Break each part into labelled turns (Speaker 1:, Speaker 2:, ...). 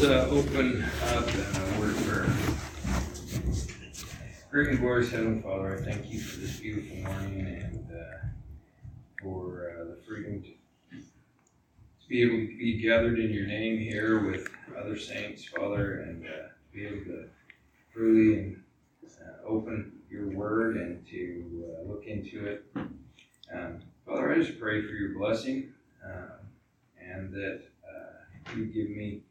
Speaker 1: let's uh, open up a word of prayer. Great and glorious Heavenly Father, I thank you for this beautiful morning and uh, for uh, the freedom to, be able to be gathered in your name here with other saints, Father, and uh, be able to freely and uh, open your word and to uh, look into it. Um, Father, I just pray for your blessing um, and that uh, you give me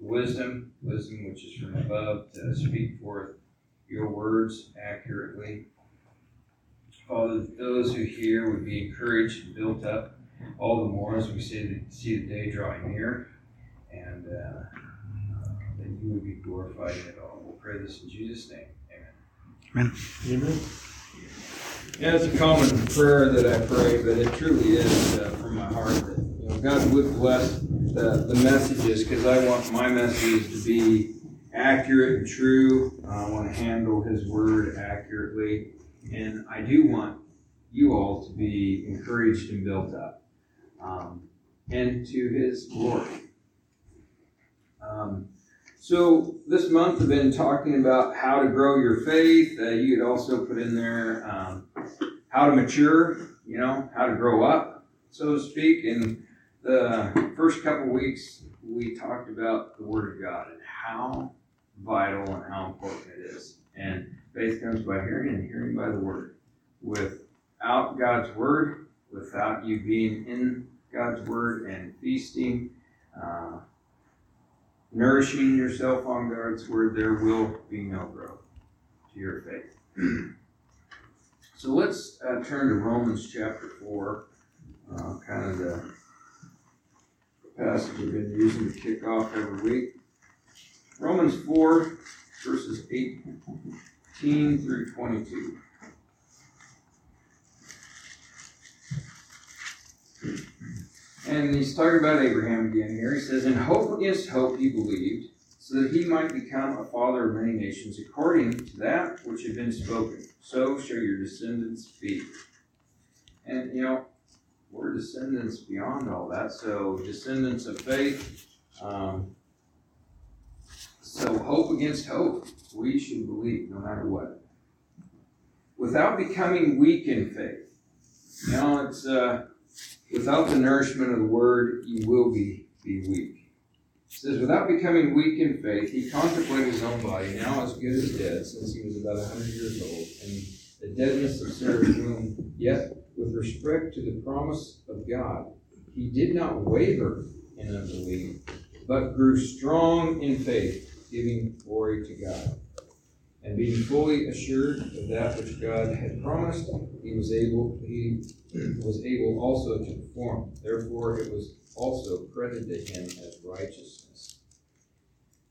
Speaker 1: wisdom, wisdom which is from above, to speak forth your words accurately. Father, those who hear would be encouraged and built up all the more as we see the, see the day drawing near, and uh, that you would be glorified in it all. We'll pray this in Jesus' name. Amen.
Speaker 2: Amen.
Speaker 1: Amen. Yeah, it's a common prayer that I pray, but it truly is uh, from my heart that you know God would bless the, the messages because I want my messages to be accurate and true. I want to handle His Word accurately, and I do want you all to be encouraged and built up, um, and to His glory. Um, so this month I've been talking about how to grow your faith. Uh, you could also put in there um, how to mature. You know, how to grow up, so to speak. And the first couple weeks we talked about the Word of God and how vital and how important it is. And faith comes by hearing, and hearing by the Word. Without God's Word, without you being in God's Word and feasting. Uh, nourishing yourself on God's word, there will be no growth to your faith. so let's uh, turn to Romans chapter 4, uh, kind of the passage we've been using to kick off every week. Romans 4, verses 18 through 22. And he's talking about Abraham again here. He says, In hope against hope he believed, so that he might become a father of many nations, according to that which had been spoken. So shall your descendants be. And, you know, we're descendants beyond all that. So, descendants of faith. Um, so, hope against hope. We should believe no matter what. Without becoming weak in faith. You know, it's. Uh, Without the nourishment of the word, you will be, be weak. It says, without becoming weak in faith, he contemplated his own body, now as good as dead, since he was about a hundred years old, and the deadness of Sarah's womb. Yet, with respect to the promise of God, he did not waver in unbelief, but grew strong in faith, giving glory to God. And being fully assured of that which God had promised, he was able he was able also to perform. Therefore it was also credited to him as righteousness.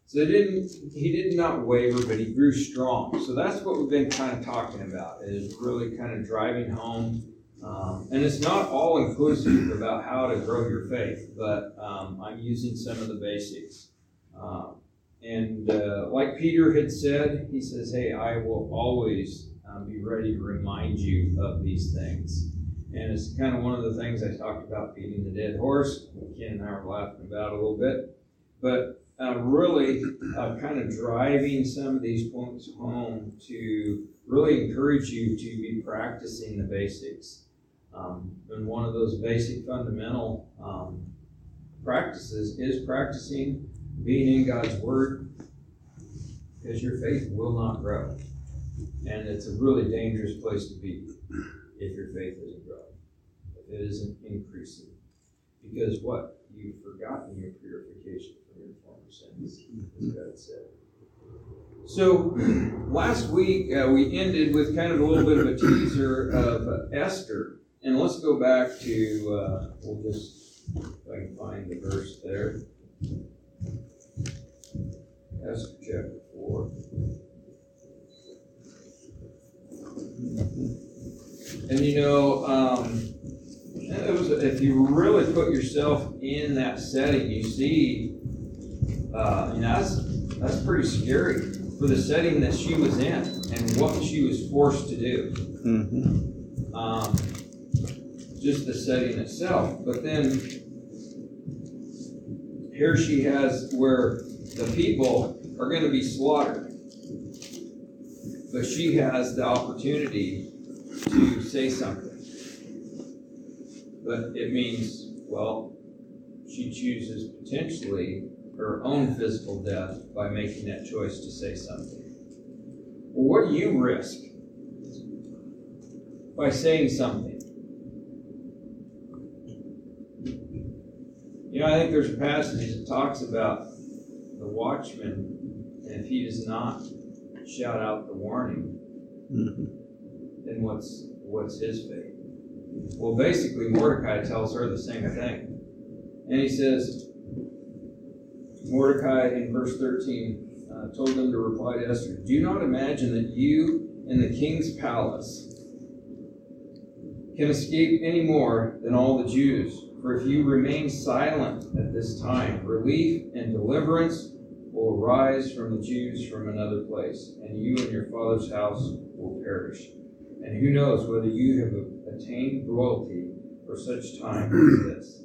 Speaker 1: So didn't he did not waver, but he grew strong. So that's what we've been kind of talking about, is really kind of driving home. Um, and it's not all inclusive about how to grow your faith, but um, I'm using some of the basics. Um, and uh, like Peter had said, he says, Hey, I will always um, be ready to remind you of these things. And it's kind of one of the things I talked about beating the dead horse. Ken and I were laughing about a little bit. But uh, really, uh, kind of driving some of these points home to really encourage you to be practicing the basics. Um, and one of those basic fundamental um, practices is practicing being in God's Word, because your faith will not grow. And it's a really dangerous place to be if your faith isn't growing, if it isn't increasing. Because what? You've forgotten your purification from your former sins, as God said. So, last week uh, we ended with kind of a little bit of a teaser of uh, Esther. And let's go back to, uh, we'll just, if I can find the verse there. Esther chapter 4. And you know, um, it was, if you really put yourself in that setting, you see, uh, you know, that's, that's pretty scary for the setting that she was in and what she was forced to do.
Speaker 2: Mm-hmm.
Speaker 1: Um, just the setting itself. But then here she has where the people are going to be slaughtered. But she has the opportunity to say something. But it means, well, she chooses potentially her own physical death by making that choice to say something. Well, what do you risk by saying something? You know, I think there's a passage that talks about the watchman, and if he does not shout out the warning, mm-hmm. then what's what's his fate? Well, basically, Mordecai tells her the same thing, and he says, Mordecai in verse 13 uh, told them to reply to Esther, "Do not imagine that you in the king's palace can escape any more than all the Jews." For if you remain silent at this time, relief and deliverance will arise from the Jews from another place, and you and your father's house will perish. And who knows whether you have attained royalty for such time as this?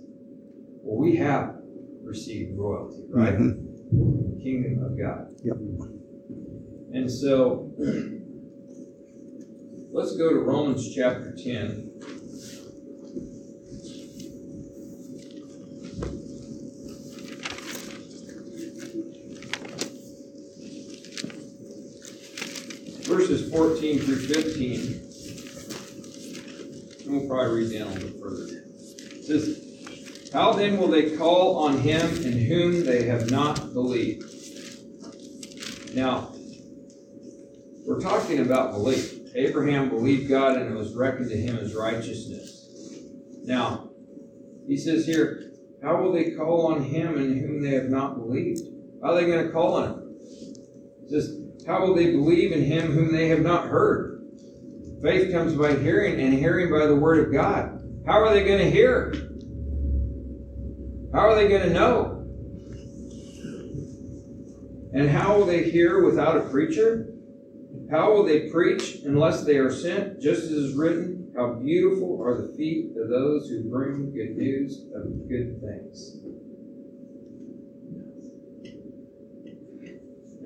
Speaker 1: Well, we have received royalty, right? Mm-hmm. Kingdom of God.
Speaker 2: Yep.
Speaker 1: And so, let's go to Romans chapter 10. verses 14 through 15. And we'll probably read down a little further. It says, How then will they call on him in whom they have not believed? Now, we're talking about belief. Abraham believed God and it was reckoned to him as righteousness. Now, he says here, How will they call on him in whom they have not believed? How are they going to call on him? It says, how will they believe in him whom they have not heard? Faith comes by hearing, and hearing by the word of God. How are they going to hear? How are they going to know? And how will they hear without a preacher? How will they preach unless they are sent? Just as is written, How beautiful are the feet of those who bring good news of good things.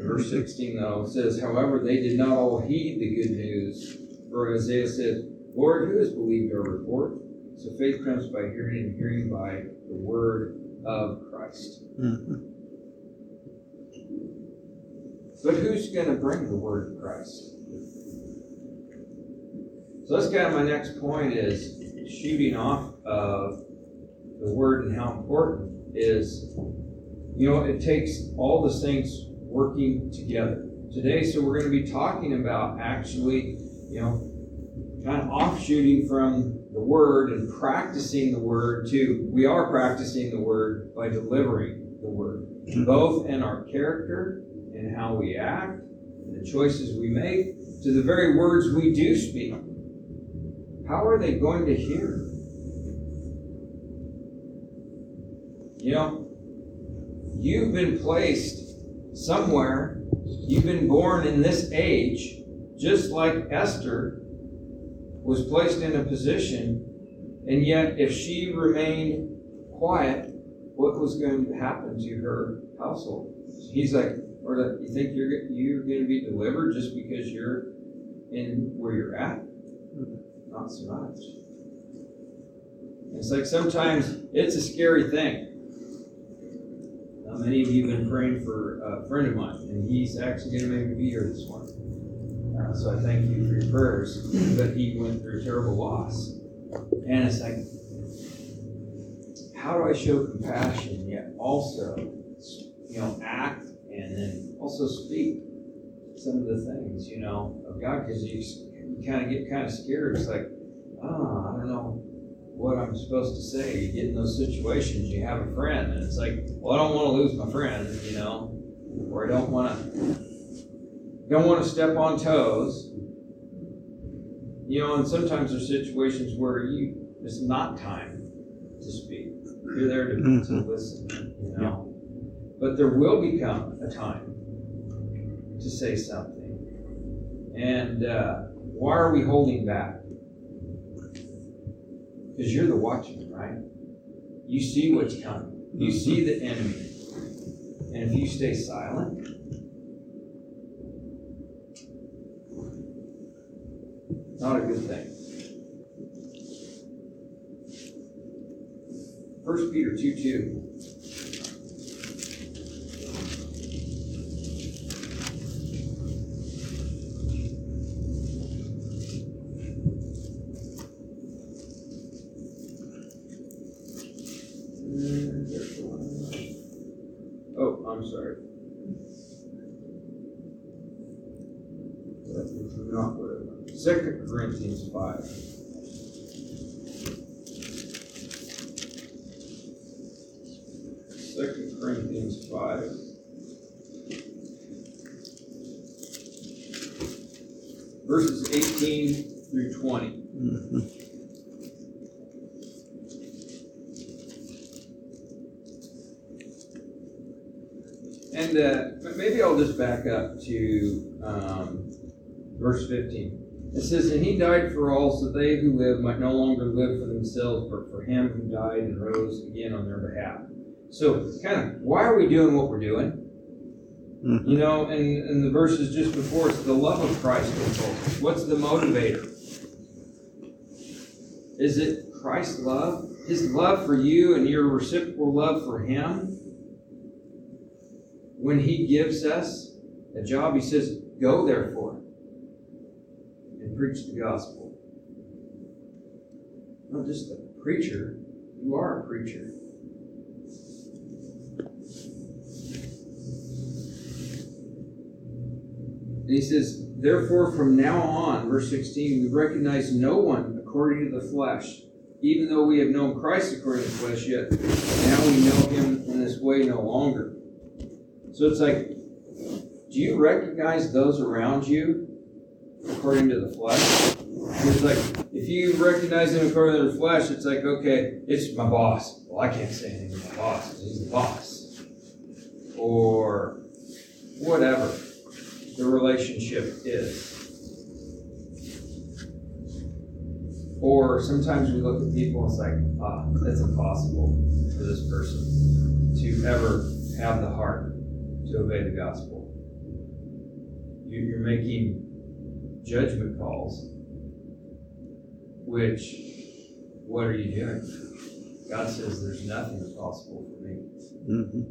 Speaker 1: Verse 16, though, says, However, they did not all heed the good news. For Isaiah said, Lord, who has believed our report? So faith comes by hearing, and hearing by the word of Christ. Mm-hmm. But who's going to bring the word of Christ? So that's kind of my next point is shooting off of the word and how important is, you know, it takes all the saints working together. Today, so we're going to be talking about actually, you know, kind of offshooting from the word and practicing the word to we are practicing the word by delivering the word, mm-hmm. both in our character and how we act, and the choices we make, to the very words we do speak. How are they going to hear? You know, you've been placed somewhere you've been born in this age, just like Esther was placed in a position, and yet if she remained quiet, what was going to happen to her household? He's like, or that you think you're you're going to be delivered just because you're in where you're at? Not so much. It's like sometimes it's a scary thing. Many of you have been praying for a friend of mine, and he's actually going to maybe be here this morning. Uh, so I thank you for your prayers. But he went through a terrible loss. And it's like, how do I show compassion yet also, you know, act and then also speak some of the things, you know, of God? Because you, you kind of get kind of scared. It's like, oh, I don't know what I'm supposed to say. You get in those situations, you have a friend, and it's like, well, I don't want to lose my friend, you know, or I don't want to don't want to step on toes. You know, and sometimes there's situations where you it's not time to speak. You're there to, mm-hmm. to listen, you know. But there will become a time to say something. And uh, why are we holding back? Because you're the watchman, right? You see what's coming. You mm-hmm. see the enemy. And if you stay silent, not a good thing. First Peter 2 2. I'm sorry. Second Corinthians five. Second Corinthians five. Verses eighteen through 20 mm-hmm And I'll just back up to um, verse 15. It says, And he died for all, so they who live might no longer live for themselves, but for him who died and rose again on their behalf. So, kind of, why are we doing what we're doing?
Speaker 2: Mhm.
Speaker 1: You know, and, and the verses just before, it's the love of Christ controls us. What's the motivator? Is it Christ's love? His love for you and your reciprocal love for Him? When He gives us a job, He says, Go therefore and preach the gospel. Not just a preacher, you are a preacher. And he says, Therefore, from now on, verse 16, we recognize no one according to the flesh. Even though we have known Christ according to the flesh, yet now we know him in this way no longer. So it's like, do you recognize those around you according to the flesh? It's like, if you recognize them according to the flesh, it's like, okay, it's my boss. Well, I can't say anything to my boss he's the boss. Or whatever the relationship is. Or sometimes we look at people and it's like, ah, that's impossible for this person to ever have the heart to obey the gospel. You- You're making judgment calls, which, what are you doing? God says there's nothing impossible for me.
Speaker 2: Mhm.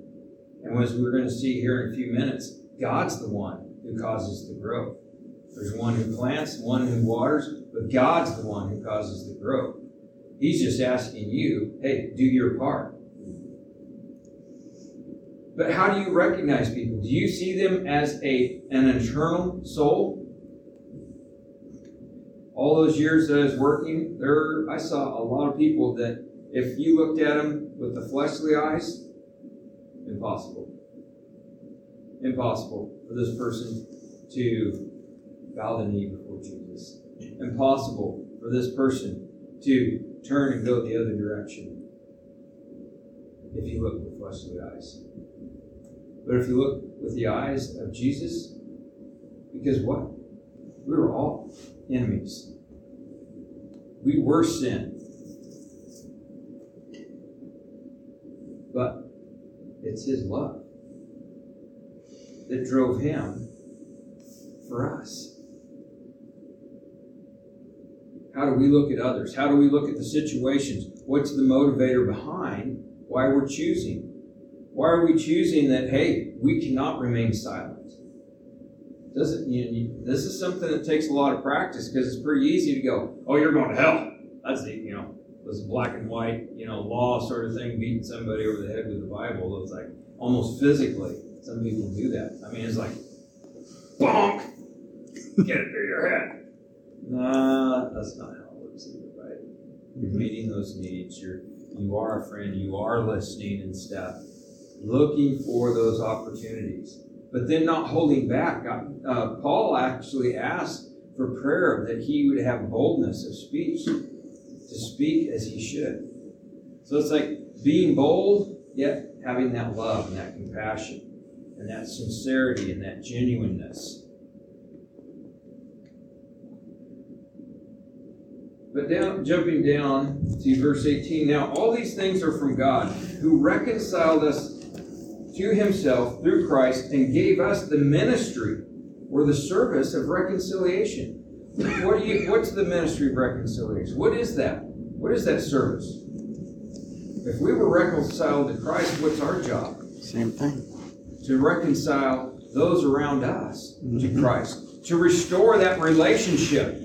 Speaker 1: And as we're going to see here in a few minutes, God's the one who causes the growth. There's one who plants, one who waters, but God's the one who causes the growth. He's just asking you, hey, do your part. But how do you recognize people? Do you see them as a an eternal soul? All those years that I was working, there I saw a lot of people that if you looked at them with the fleshly eyes, impossible. Impossible for this person to bow the knee before Jesus. Impossible for this person to turn and go the other direction if you look with fleshly eyes. But if you look with the eyes of Jesus, because what? We were all enemies. We were sin. But it's His love that drove Him for us. How do we look at others? How do we look at the situations? What's the motivator behind why we're choosing? Why are we choosing that, hey, we cannot remain silent? Doesn't you, you, this is something that takes a lot of practice because it's pretty easy to go, oh, you're going to hell. That's the you know this black and white you know law sort of thing, beating somebody over the head with the Bible. It's like almost physically. Some people do that. I mean, it's like, bonk, get it through your head. Nah, that's not how it works either, right? You're meeting those needs. You're you are a friend. You are listening and stuff, looking for those opportunities, but then not holding back. Uh, Paul actually asked for prayer that he would have boldness of speech to speak as he should. So it's like being bold, yet having that love and that compassion and that sincerity and that genuineness. But down, jumping down to verse 18. Now, all these things are from God, who reconciled us to himself through Christ and gave us the ministry or the service of reconciliation. What do you what's the ministry of reconciliation? What is that? What is that service? If we were reconciled to Christ, what's our job?
Speaker 2: Same thing.
Speaker 1: To reconcile those around us to
Speaker 2: Mhm.
Speaker 1: Christ, to restore that relationship.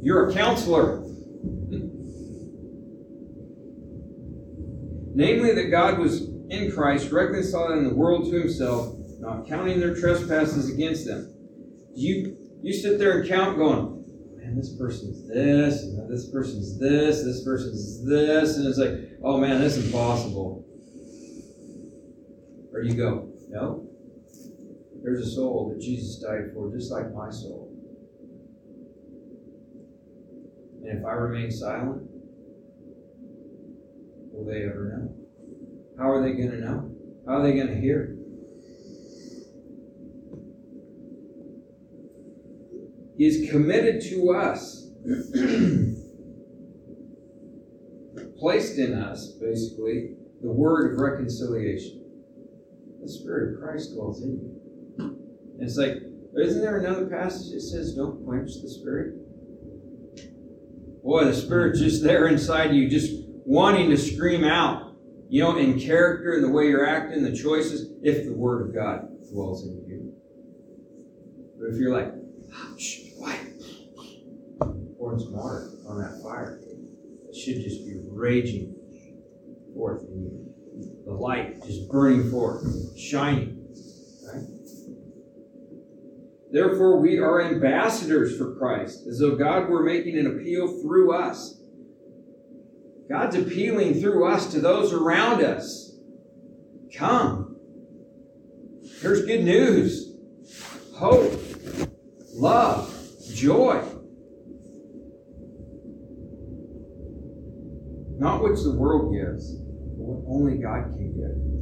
Speaker 1: You're a counselor. Namely, that God was in Christ, reconciling the world to himself, not counting their trespasses against them. You you sit there and count going, man, this person's this, and this person's this, this person's this, and it's like, oh man, that's impossible. Or you go, no. There's a soul that Jesus died for, just like my soul. And if I remain silent, will they ever know? How are they going to know? How are they going to hear? He's committed to us, placed in us, basically, the word of reconciliation. The Spirit of Christ dwells in you. And it's like, isn't there another passage that says, don't quench the Spirit? Boy, the Spirit's just there inside you, just wanting to scream out, you know, in character and the way you're acting, the choices, if the Word of God dwells in you. But if you're like, ah, shh, quiet, pouring some water on that fire, it should just be raging forth in you. The light just burning forth, shining. Therefore, we are ambassadors for Christ, as though God were making an appeal through us. God's appealing through us to those around us. Come. Here's good news hope, love, joy. Not what the world gives, but what only God can give.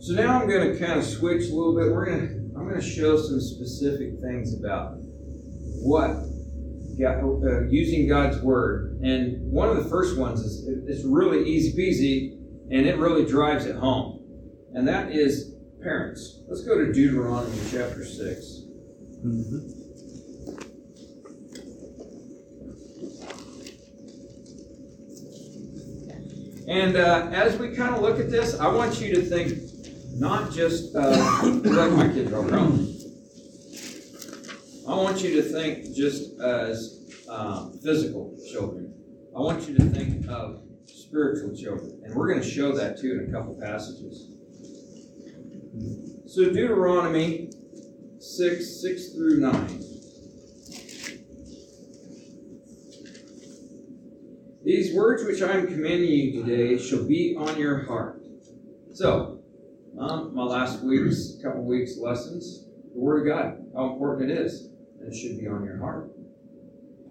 Speaker 1: So now I'm going to kind of switch a little bit. We're going to I'm going to show some specific things about what God, uh, using God's word. And one of the first ones is it's really easy peasy, and it really drives it home. And that is parents. Let's go to Deuteronomy chapter six.
Speaker 2: Mhm.
Speaker 1: And uh, as we kind of look at this, I want you to think not just uh, like my kids are grown. I want you to think just as um, physical children. I want you to think of spiritual children, and we're going to show that too in a couple passages. So Deuteronomy six six through nine. These words which I am commanding you today shall be on your heart. So, um, my last week's couple weeks lessons, the Word of God, how important it is, and it should be on your heart.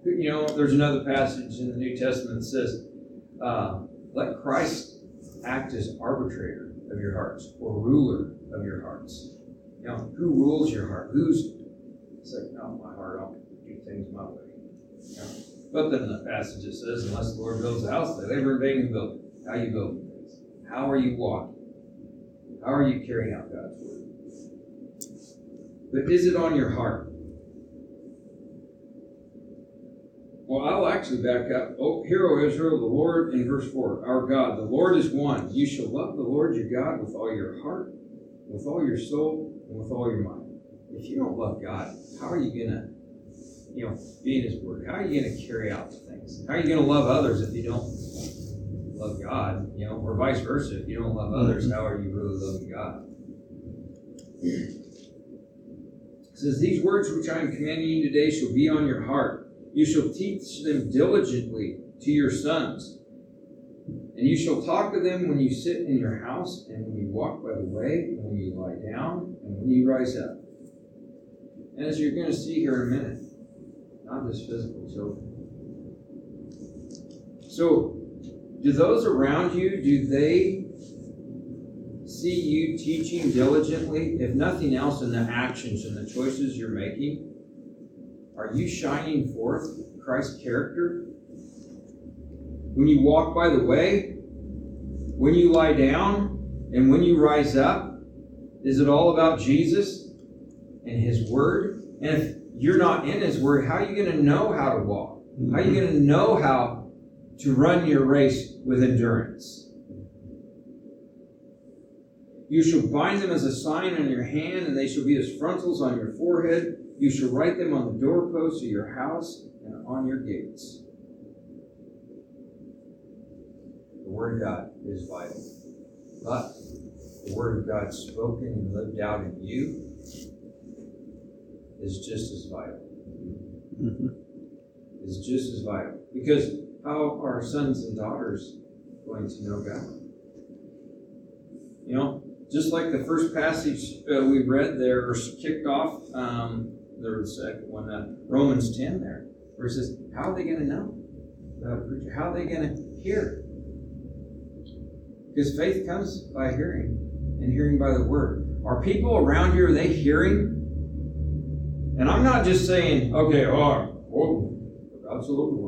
Speaker 1: You know, there's another passage in the New Testament that says, uh, "Let Christ act as arbitrator of your hearts or ruler of your hearts." You know, who rules your heart? Who's it's like, no, my heart, I'll do things my way. You know? But then the passage says, unless the Lord builds a house, they labor in vain in building. How you building things? How are you walking? How are you carrying out God's word? But is it on your heart? Well, I'll actually back up. Oh, hear, O Israel, the Lord, in verse 4, our God, the Lord is one. You shall love the Lord your God with all your heart, with all your soul, and with all your mind. If you don't love God, how are you going to you know, be in His Word? How are you going to carry out the things? How are you going to love others if you don't love God? You know, or vice versa. If you don't love others, mm-hmm. how are you really loving God? It says, These words which I am commanding you today shall be on your heart. You shall teach them diligently to your sons. And you shall talk to them when you sit in your house, and when you walk by the way, and when you lie down, and when you rise up. And as you're going to see here in a minute, not just physical children. So, do those around you, do they see you teaching diligently, if nothing else in the actions and the choices you're making, are you shining forth Christ's character? When you walk by the way, when you lie down, and when you rise up, is it all about Jesus and His Word? And if you're not in His Word, how are you going to know how to walk? How are you mm-hmm. going to know how to run your race with endurance? You shall bind them as a sign on your hand, and they shall be as frontals on your forehead. You shall write them on the doorposts of your house and on your gates. The Word of God is vital. But the Word of God spoken and lived out in you is just as vital.
Speaker 2: Mm-hmm.
Speaker 1: Is just as vital. Because how are sons and daughters going to know God? You know, just like the first passage uh, we read there, kicked off, um, there was a second one, uh, Romans 10 there, where it says, How are they going to know? How are they going to hear? Because faith comes by hearing, and hearing by the word. Are people around here, are they hearing? And I'm not just saying, okay, oh, absolutely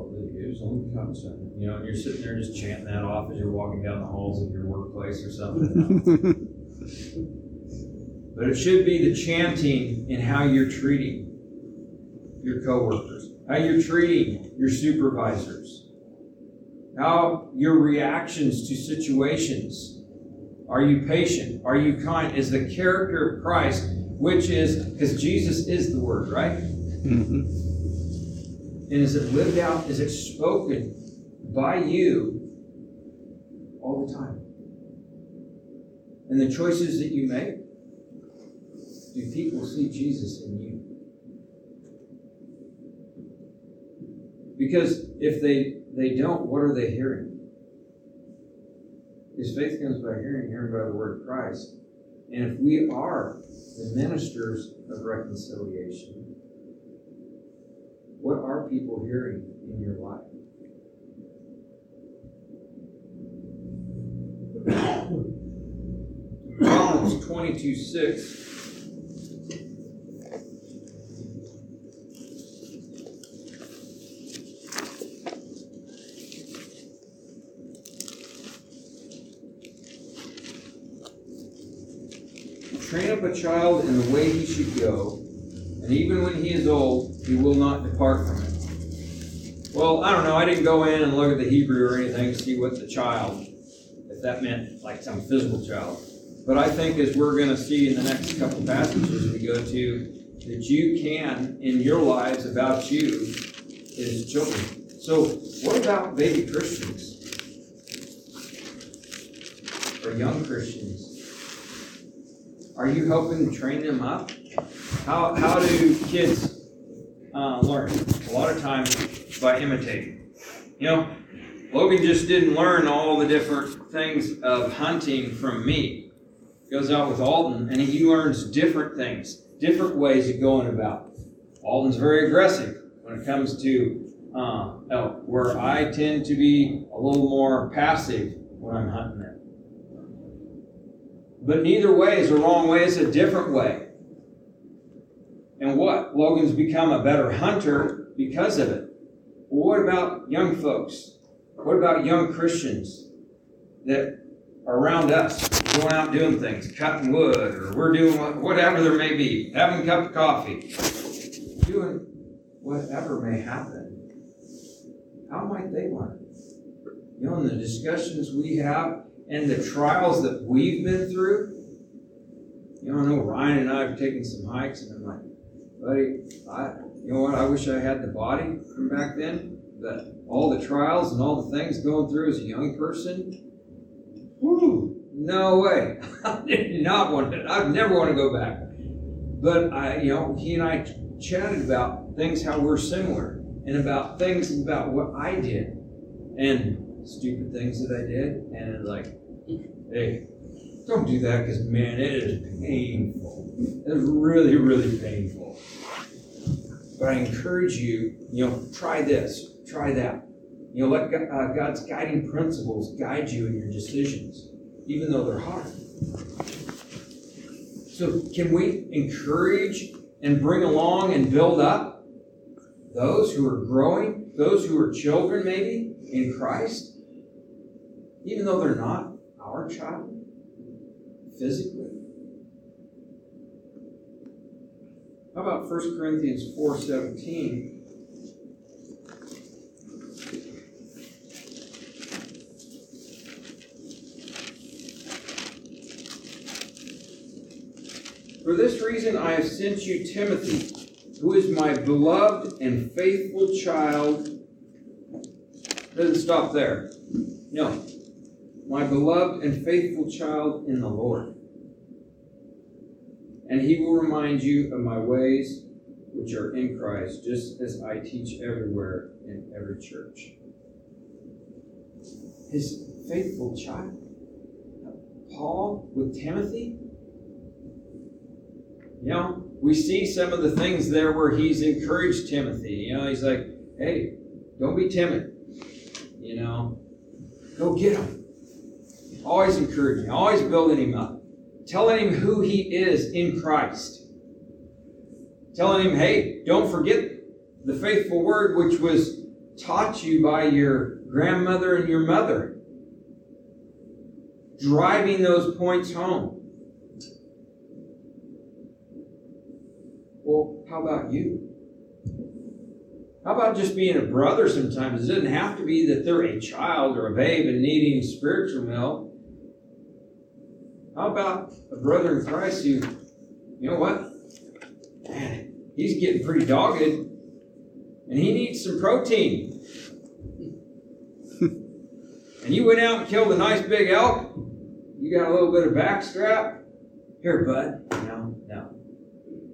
Speaker 1: what they use, only becomes You know, and you're sitting there just chanting that off as you're walking down the halls of your workplace or something. but it should be the chanting in how you're treating your coworkers, how you're treating your supervisors, how your reactions to situations. Are you patient? Are you kind? Is the character of Christ, which is, because Jesus is the Word, right? And is it lived out? Is it spoken by you all the time? And the choices that you make, do people see Jesus in you? Because if they, they don't, what are they hearing? Because faith comes by hearing, hearing by the word of Christ. And if we are the ministers of reconciliation, what are people hearing in your life? Proverbs 22 6. Train up a child in the way he should go, and even when he is old, he will not depart from it. Well, I don't know. I didn't go in and look at the Hebrew or anything to see what the child, if that meant like some physical child. But I think as we're going to see in the next couple passages we go to, that you can, in your lives, about you, is children. So, what about baby Christians? Or young Christians? Are you helping train them up? How, how do kids uh, learn? A lot of times by imitating. You know, Logan just didn't learn all the different things of hunting from me. Goes out with Alden and he learns different things, different ways of going about. Alden's very aggressive when it comes to uh, elk, where I tend to be a little more passive when I'm hunting them. But neither way is a wrong way, it's a different way. And what? Logan's become a better hunter because of it. Well, what about young folks? What about young Christians that are around us, going out doing things, cutting wood, or we're doing whatever there may be, having a cup of coffee, doing whatever may happen? How might they learn? You know, in the discussions we have and the trials that we've been through, you know, I know Ryan and I have taken some hikes, and I'm like, buddy, I, you know what? I wish I had the body from back then. That all the trials and all the things going through as a young person, whoo, no way. I did not want to. I'd never want to go back. But I, you know, he and I chatted about things how we're similar, and about things about what I did, and stupid things that I did, and like, hey, don't do that because man, it is painful. It is really, really painful. But I encourage you, you know, try this, try that. You know, let uh, God's guiding principles guide you in your decisions, even though they're hard. So, can we encourage and bring along and build up those who are growing, those who are children maybe in Christ, even though they're not our child physically? How about 1 Corinthians 4:17? For this reason I have sent you Timothy, who is my beloved and faithful child. Doesn't stop there. No. My beloved and faithful child in the Lord. And he will remind you of my ways which are in Christ, just as I teach everywhere in every church. His faithful child. Paul with Timothy you know, we see some of the things there where he's encouraged Timothy. You know, he's like, hey, don't be timid. You know, go get him. Always encouraging, always building him up, telling him who he is in Christ. Telling him, hey, don't forget the faithful word which was taught you by your grandmother and your mother. Driving those points home. Well, how about you? How about just being a brother sometimes? It doesn't have to be that they're a child or a babe and needing spiritual milk. How about a brother in Christ who, you know what? Man, he's getting pretty dogged and he needs some protein. and you went out and killed a nice big elk. You got a little bit of backstrap. Here, bud. No, no.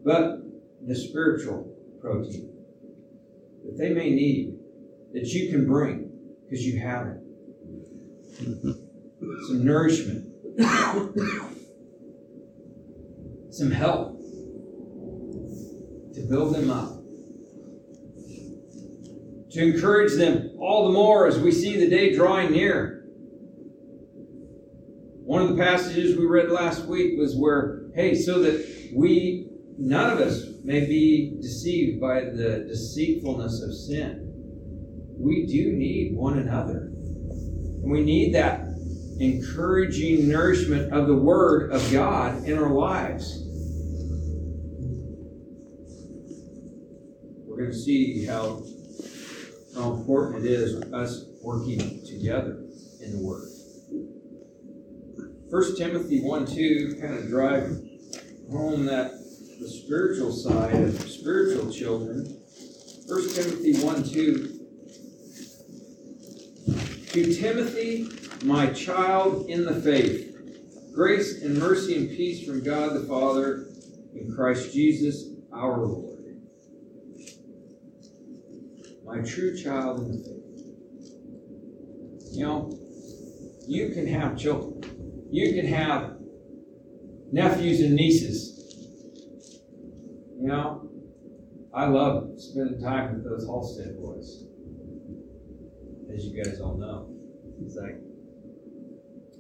Speaker 1: But the spiritual protein that they may need that you can bring because you have it. Some nourishment, some help to build them up, to encourage them all the more as we see the day drawing near. One of the passages we read last week was where, hey, so that we, none of us may be deceived by the deceitfulness of sin. We do need one another. And we need that encouraging nourishment of the Word of God in our lives. We're going to see how, how important it is us working together in the Word. 1 Timothy 1 2 kind of drive home that the spiritual side of spiritual children. 1 Timothy 1 2. To Timothy, my child in the faith, grace and mercy and peace from God the Father in Christ Jesus our Lord. My true child in the faith. You know, you can have children, you can have nephews and nieces you know, I love spending time with those Halstead boys. As you guys all know. It's like,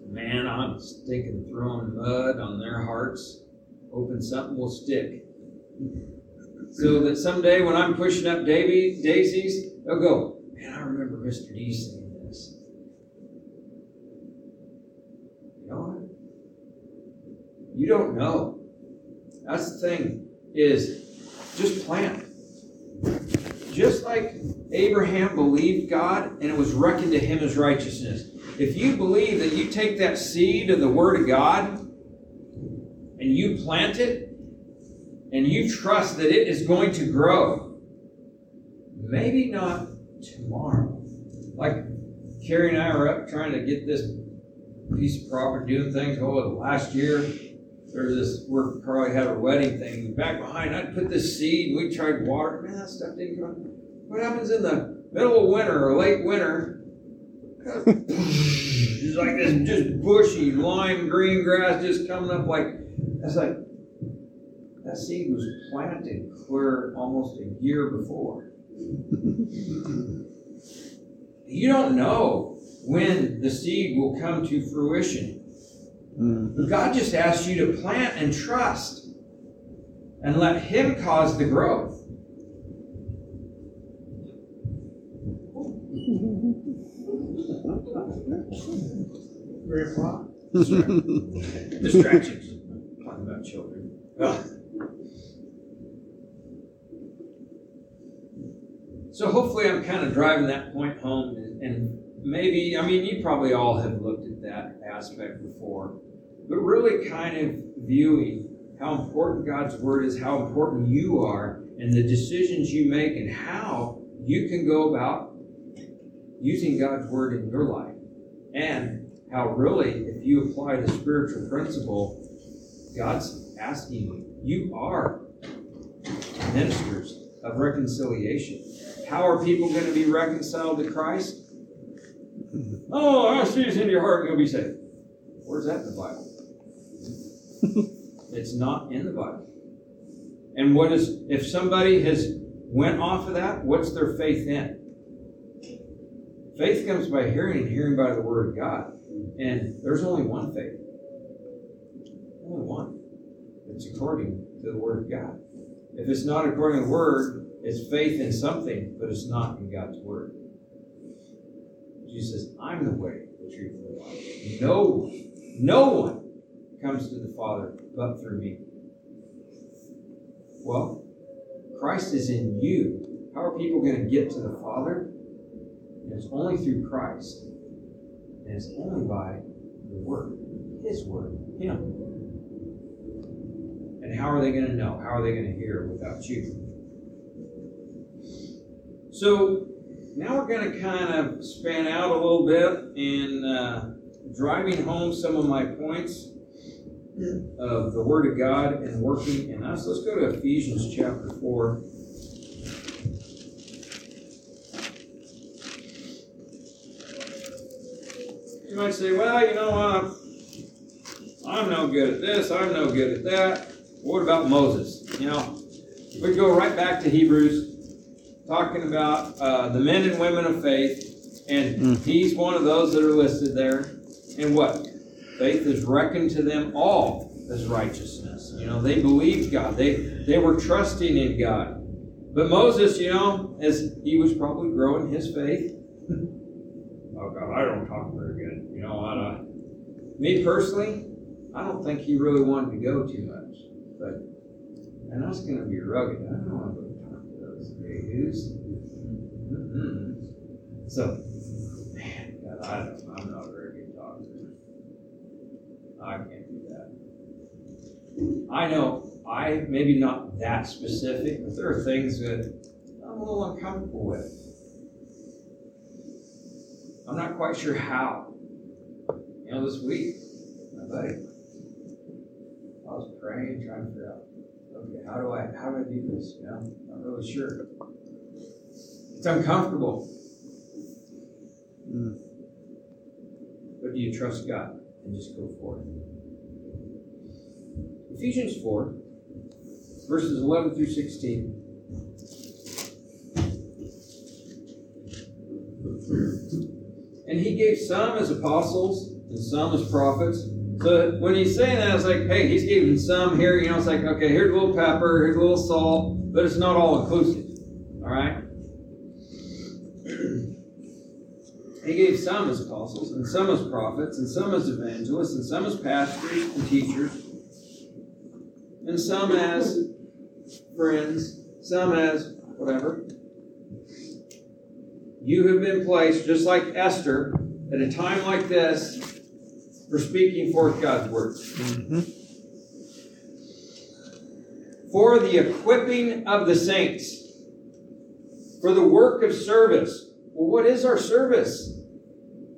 Speaker 1: man, I'm stinking throwing mud on their hearts, hoping something will stick. So that someday when I'm pushing up Davy, daisies, they'll go, man, I remember Mr. D saying this. You know? You don't know. That's the thing is just plant. Just like Abraham believed God and it was reckoned to him as righteousness. If you believe that you take that seed of the Word of God and you plant it and you trust that it is going to grow, maybe not tomorrow. Like Carrie and I are up trying to get this piece of property doing things. Oh, last year there's this where Carly had her wedding thing. Back behind, I'd put this seed. We tried water. Man, that stuff didn't grow. What happens in the middle of winter or late winter? it's like this just bushy lime green grass just coming up like that's like that seed was planted clear almost a year before. you don't know when the seed will come to fruition.
Speaker 2: Mhm.
Speaker 1: God just asks you to plant and trust and let Him cause the growth. Grandpa? Distractions. Talking about children. Ugh. So hopefully I'm kind of driving that point home and, and maybe, I mean, you probably all have looked at that aspect before, but really kind of viewing how important God's Word is, how important you are, and the decisions you make, and how you can go about using God's Word in your life. And how really, if you apply the spiritual principle, God's asking you, you are ministers of reconciliation. How are people going to be reconciled to Christ? Oh, I see it's in your heart you'll be saved. Where's that in the Bible? it's not in the Bible. And what is if somebody has went off of that, what's their faith in? Faith comes by hearing and hearing by the word of God. And there's only one faith. Only one. It's according to the word of God. If it's not according to the word, it's faith in something, but it's not in God's word. Jesus says, I'm the way, the truth, and the life. No, no one comes to the Father but through me. Well, Christ is in you. How are people going to get to the Father? And it's only through Christ. And it's only by the Word, His Word, Him. And how are they going to know? How are they going to hear without you? So now we're going to kind of span out a little bit in uh, driving home some of my points of the Word of God and working in us. Let's go to Ephesians chapter 4. You might say, well, you know what? I'm no good at this, I'm no good at that. What about Moses? You know, we go right back to Hebrews, talking about uh, the men and women of faith, and
Speaker 2: Mm.
Speaker 1: he's one of those that are listed there. And what? Faith is reckoned to them all as righteousness. You know, they believed God. They they were trusting in God. But Moses, you know, as he was probably growing his faith. oh God, I don't talk very know, don't. Me personally, I don't think he really wanted to go too much. But and that's going to be rugged. I don't want to go talk to those yahoos. Mm-mm. So, man, God, I don't, I'm not a very good talker. I can't do that. I know I maybe not that specific, but there are things that I'm a little uncomfortable with. I'm not quite sure how. You know, this week, my buddy, I was praying, trying to figure out, okay, how do I how do I do this? You know, not really sure. It's uncomfortable.
Speaker 2: Mm.
Speaker 1: But do you trust God and just go for it? Ephesians 4, verses 11 through 16. And he gave some as apostles and some as prophets. So when he's saying that, it's like, hey, he's giving some here. You know, it's like, okay, here's a little pepper, here's a little salt, but it's not all inclusive. All right? He gave some as apostles, and some as prophets, and some as evangelists, and some as pastors and teachers, and some as friends, some as whatever. You have been placed, just like Esther, at a time like this, for speaking forth God's word.
Speaker 2: Mhm.
Speaker 1: For the equipping of the saints, for the work of service. Well, what is our service?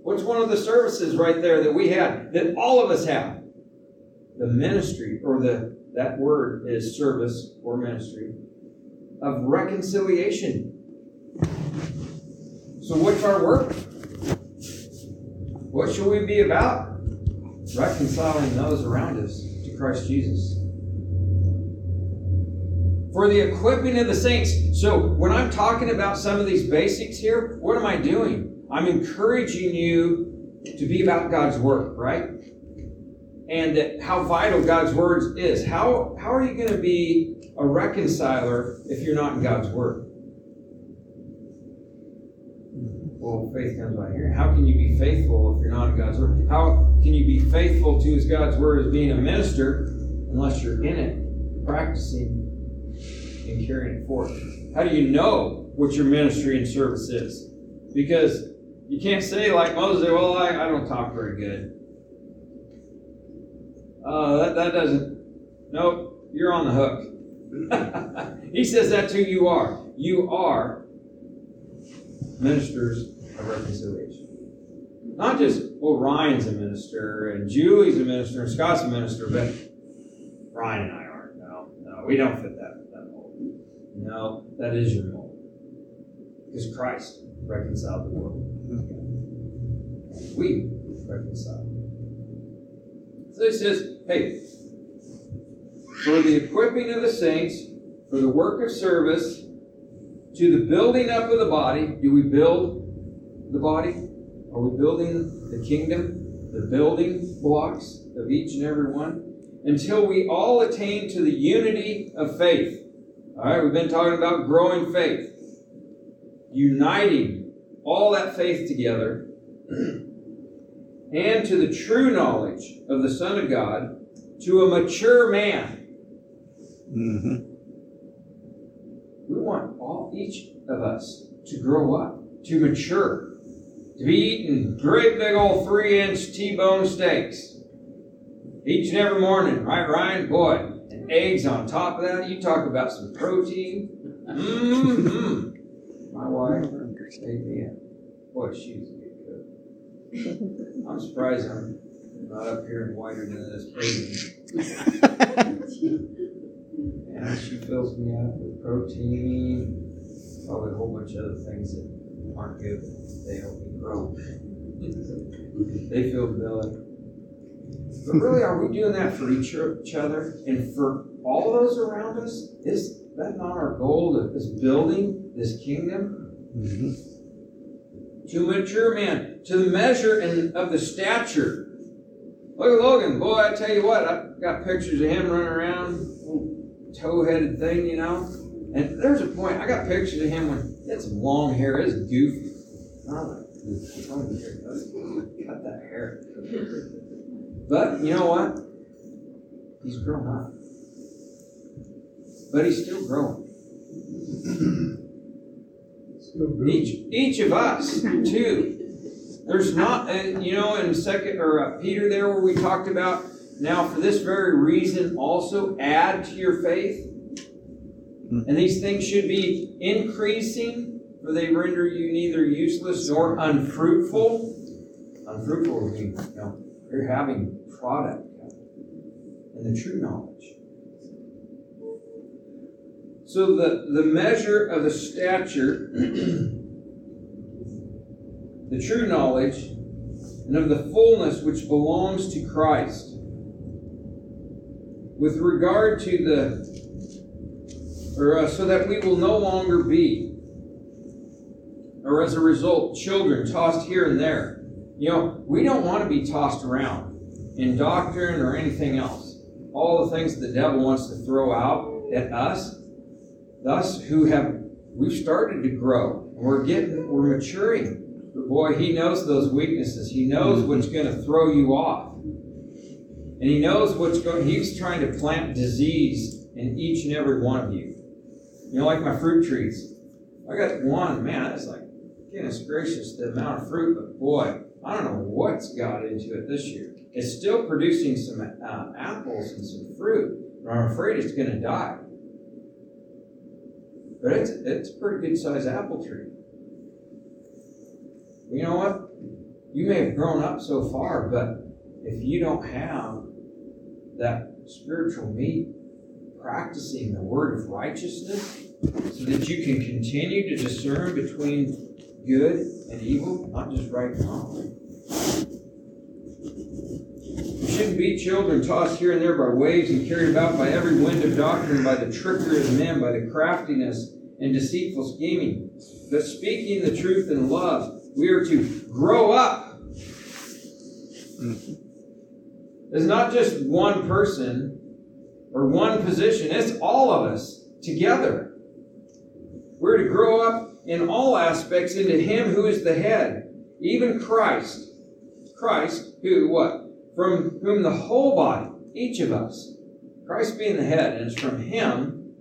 Speaker 1: What's one of the services right there that we have, that all of us have? The ministry, or the that word is service or ministry, of reconciliation. So, what's our work? What should we be about? Reconciling those around us to Christ Jesus. For the equipping of the saints. So, when I'm talking about some of these basics here, what am I doing? I'm encouraging you to be about God's work, right? and how vital God's word is. How, how are you going to be a reconciler if you're not in God's word? Well, faith comes by hearing. How can you be faithful if you're not in God's word? How can you be faithful to His God's word as being a minister unless you're in it, practicing and carrying it forth? How do you know what your ministry and service is? Because you can't say like Moses, well, I, I don't talk very good. Uh, that, that doesn't, nope, you're on the hook. he says that's who you are. You are ministers of reconciliation. Not just, well, Ryan's a minister and Julie's a minister and Scott's a minister, but Ryan and I aren't. No, no, we don't fit that, that mold. No, that is your mold. Because Christ reconciled the world. We reconcile. So he says, hey, for the equipping of the saints, for the work of service, to the building up of the body. Do we build the body? Are we building the kingdom, the building blocks of each and every one? Until we all attain to the unity of faith. All right, we've been talking about growing faith, uniting all that faith together, and to the true knowledge of the Son of God, to a mature man.
Speaker 2: Mm-hmm.
Speaker 1: We want all each of us to grow up, to mature, to be eating great big old three inch T bone steaks each and every morning, right, Ryan? Boy, and eggs on top of that. You talk about some protein. Mm-hmm. My wife, amen. Boy, she's a good cook. I'm surprised I'm not up here and whiter than this. And she fills me up with protein, probably a whole bunch of other things that aren't good. They help me grow. they feel belly. But really, are we doing that for each, other and for all those around us? Is that not our goal? Of this building this kingdom
Speaker 2: Mm-hmm.
Speaker 1: to mature man, to the measure and of the stature. Look at Logan, boy! I tell you what, I've got pictures of him running around, tow-headed thing, you know. And there's a point. I got pictures of him when some long hair. It's goofy. Like, cut that hair. But you know what? He's grown up. But he's still growing. Still Each each of us too. There's not, and you know, in second or uh, Peter there where we talked about now for this very reason also add to your faith, Mm-hmm. and these things should be increasing, for they render you neither useless nor unfruitful. Unfruitful would you know you're having product and the true knowledge. So the, the measure of the stature, the true knowledge, and of the fullness which belongs to Christ. With regard to the, or uh, so that we will no longer be, or as a result, children tossed here and there. You know, we don't want to be tossed around in doctrine or anything else. All the things the devil wants to throw out at us, us who have we've started to grow. We're getting we're maturing. But boy he knows those weaknesses. He knows what's going to throw you off. And he knows what's going he's trying to plant disease in each and every one of you you know like my fruit trees i got one man it's like goodness gracious the amount of fruit but boy i don't know what's got into it this year it's still producing some uh, apples and some fruit but i'm afraid it's going to die but it's, it's a pretty good sized apple tree. You know what? You may have grown up so far, but if you don't have that spiritual meat, practicing the word of righteousness, so that you can continue to discern between good and evil, not just right and wrong. You shouldn't be children tossed here and there by waves and carried about by every wind of doctrine, by the trickery of men, by the craftiness and deceitful scheming. But speaking the truth in love, we are to grow up. It's not just one person or one position, it's all of us together. We're to grow up in all aspects into Him who is the head, even Christ. Christ, who, what? From whom the whole body, each of us, Christ being the head, and it's from Him.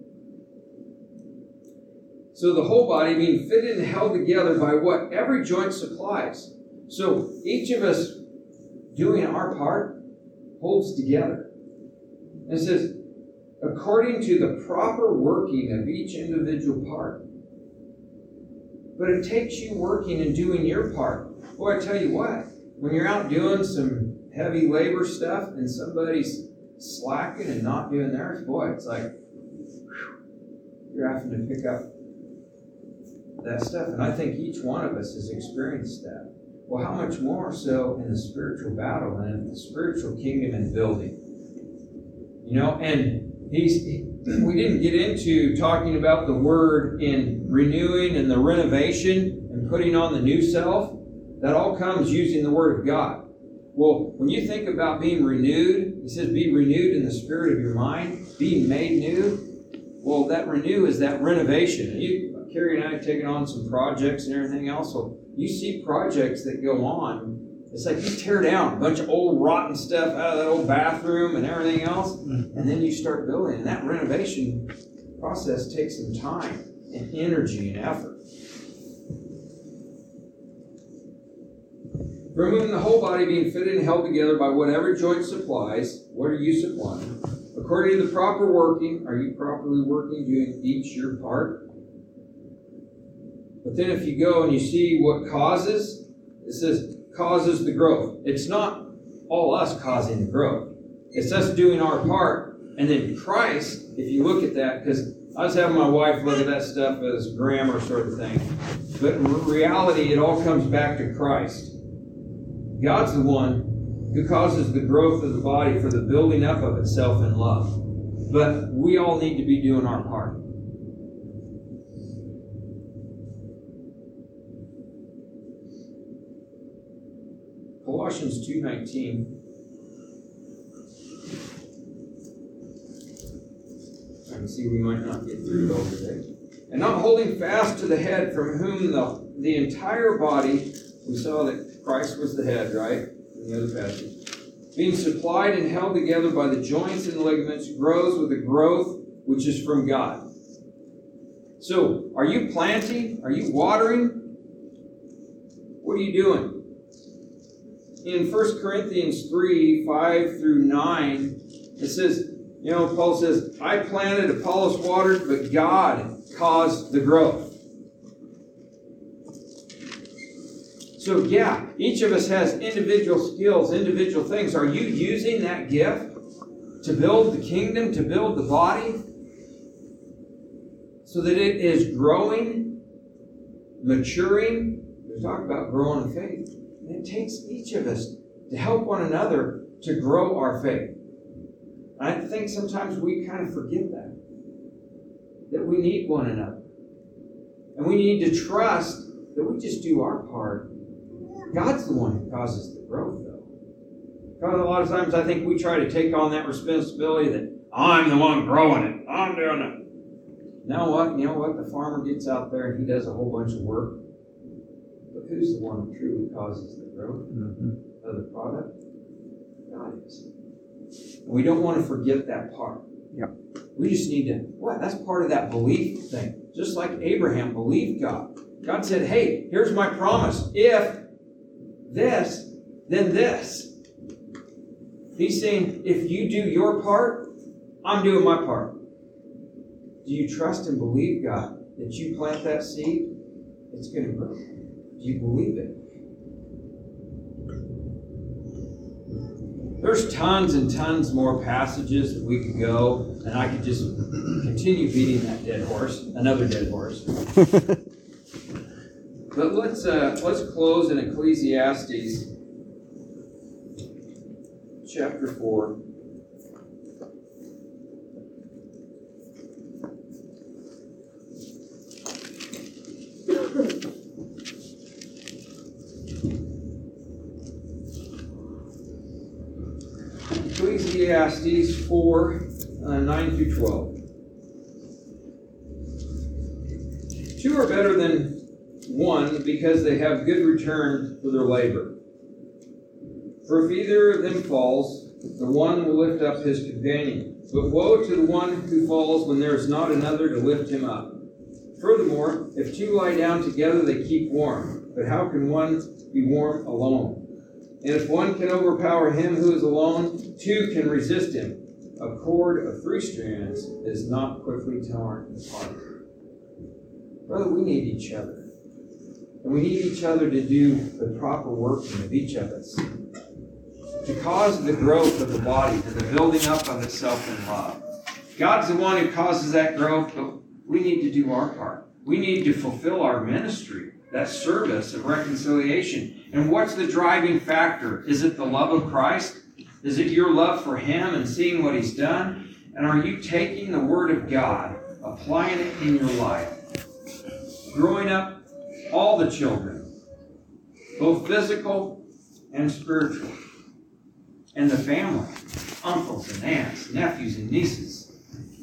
Speaker 1: So the whole body being fitted and held together by what every joint supplies. So each of us doing our part holds together. And it says, according to the proper working of each individual part. But it takes you working and doing your part. Boy, I tell you what, when you're out doing some heavy labor stuff and somebody's slacking and not doing theirs, boy, it's like whew, you're having to pick up that stuff. And I think each one of us has experienced that. Well, how much more so in the spiritual battle and in the spiritual kingdom and building? You know, and he's we didn't get into talking about the word in renewing and the renovation and putting on the new self. That all comes using the word of God. Well, when you think about being renewed, he says, be renewed in the spirit of your mind, be made new. Well, that renew is that renovation. You, Carrie and I have taken on some projects and everything else. So you see projects that go on. It's like you tear down a bunch of old rotten stuff out of that old bathroom and everything else, and then you start building. And that renovation process takes some time and energy and effort. Whom the whole body being fitted and held together by whatever joint supplies, what are you supplying? According to the proper working, are you properly working, doing each your part? But then if you go and you see what causes, it says causes the growth. It's not all us causing the growth. It's us doing our part. And then Christ, if you look at that, because I was having my wife look at that stuff as grammar sort of thing. But in reality, it all comes back to Christ. God's the one who causes the growth of the body for the building up of itself in love. But we all need to be doing our part. Colossians 2:19 I can see we might not get through it all today. And not holding fast to the head from whom the, the entire body, we saw that Christ was the head, right? In the other passage. Being supplied and held together by the joints and ligaments, grows with the growth which is from God. So, are you planting? Are you watering? What are you doing? In 1 Corinthians 3 5 through 9, it says, you know, Paul says, I planted, Apollos watered, but God caused the growth. So, yeah, each of us has individual skills, individual things. Are you using that gift to build the kingdom, to build the body, so that it is growing, maturing? We talk about growing in faith. And it takes each of us to help one another to grow our faith. I think sometimes we kind of forget that. That we need one another. And we need to trust that we just do our part. God's the one who causes the growth, though. Because a lot of times I think we try to take on that responsibility that I'm the one growing it. I'm doing it. Now what? You know what? The farmer gets out there and he does a whole bunch of work. But who's the one who truly causes the growth
Speaker 2: Mm-hmm.
Speaker 1: of the product? God is. We don't want to forget that part.
Speaker 2: Yep.
Speaker 1: We just need to, what? That's part of that belief thing. Just like Abraham believed God. God said, hey, here's my promise. If this, then this. He's saying, if you do your part, I'm doing my part. Do you trust and believe God that you plant that seed? It's going to grow. You believe it? There's tons and tons more passages that we could go, and I could just continue beating that dead horse, another dead horse. But let's uh, let's close in Ecclesiastes chapter four. Ecclesiastes 4 uh, 9 through 12. Two are better than one because they have good return for their labor. For if either of them falls, the one will lift up his companion. But woe to the one who falls when there is not another to lift him up. Furthermore, if two lie down together, they keep warm. But how can one be warm alone? And if one can overpower him who is alone, two can resist him. A cord of three strands is not quickly torn apart. Brother, we need each other. And we need each other to do the proper working of each of us. To cause the growth of the body, to the building up of itself in love. God's the one who causes that growth, but we need to do our part. We need to fulfill our ministry, that service of reconciliation. And what's the driving factor? Is it the love of Christ? Is it your love for Him and seeing what He's done? And are you taking the Word of God, applying it in your life? Growing up, all the children, both physical and spiritual, and the family, uncles and aunts, nephews and nieces,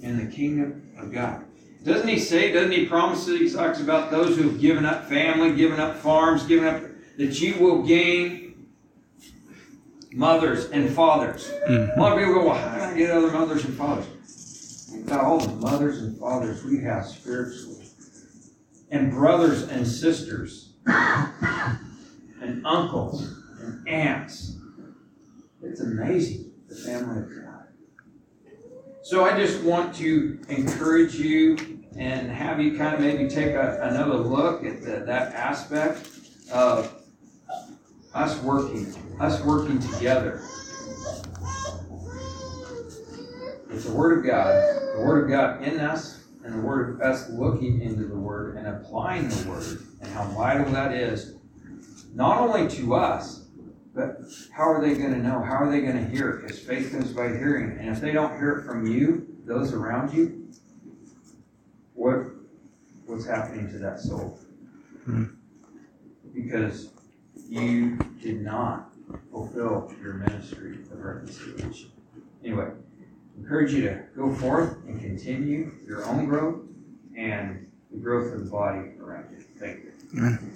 Speaker 1: in the kingdom of God. Doesn't he say, doesn't he promise that he talks about those who have given up family, given up farms, given up, that you will gain mothers and fathers. Mm-hmm. A lot of people go, well, how do I get other mothers and fathers? We've got all the mothers and fathers we have spiritually, and brothers and sisters, and uncles and aunts. It's amazing, the family of God. So I just want to encourage you and have you kind of maybe take a, another look at the, that aspect of us working, us working together. It's the Word of God, the Word of God in us, and the Word of us looking into the Word and applying the Word, and how vital that is, not only to us, but how are they going to know? How are they going to hear it? Because faith comes by hearing. And if they don't hear it from you, those around you, what what's happening to that soul? Hmm. Because you did not fulfill your ministry of reconciliation. Anyway, encourage you to go forth and continue your own growth and the growth of the body around you. Thank you. Amen.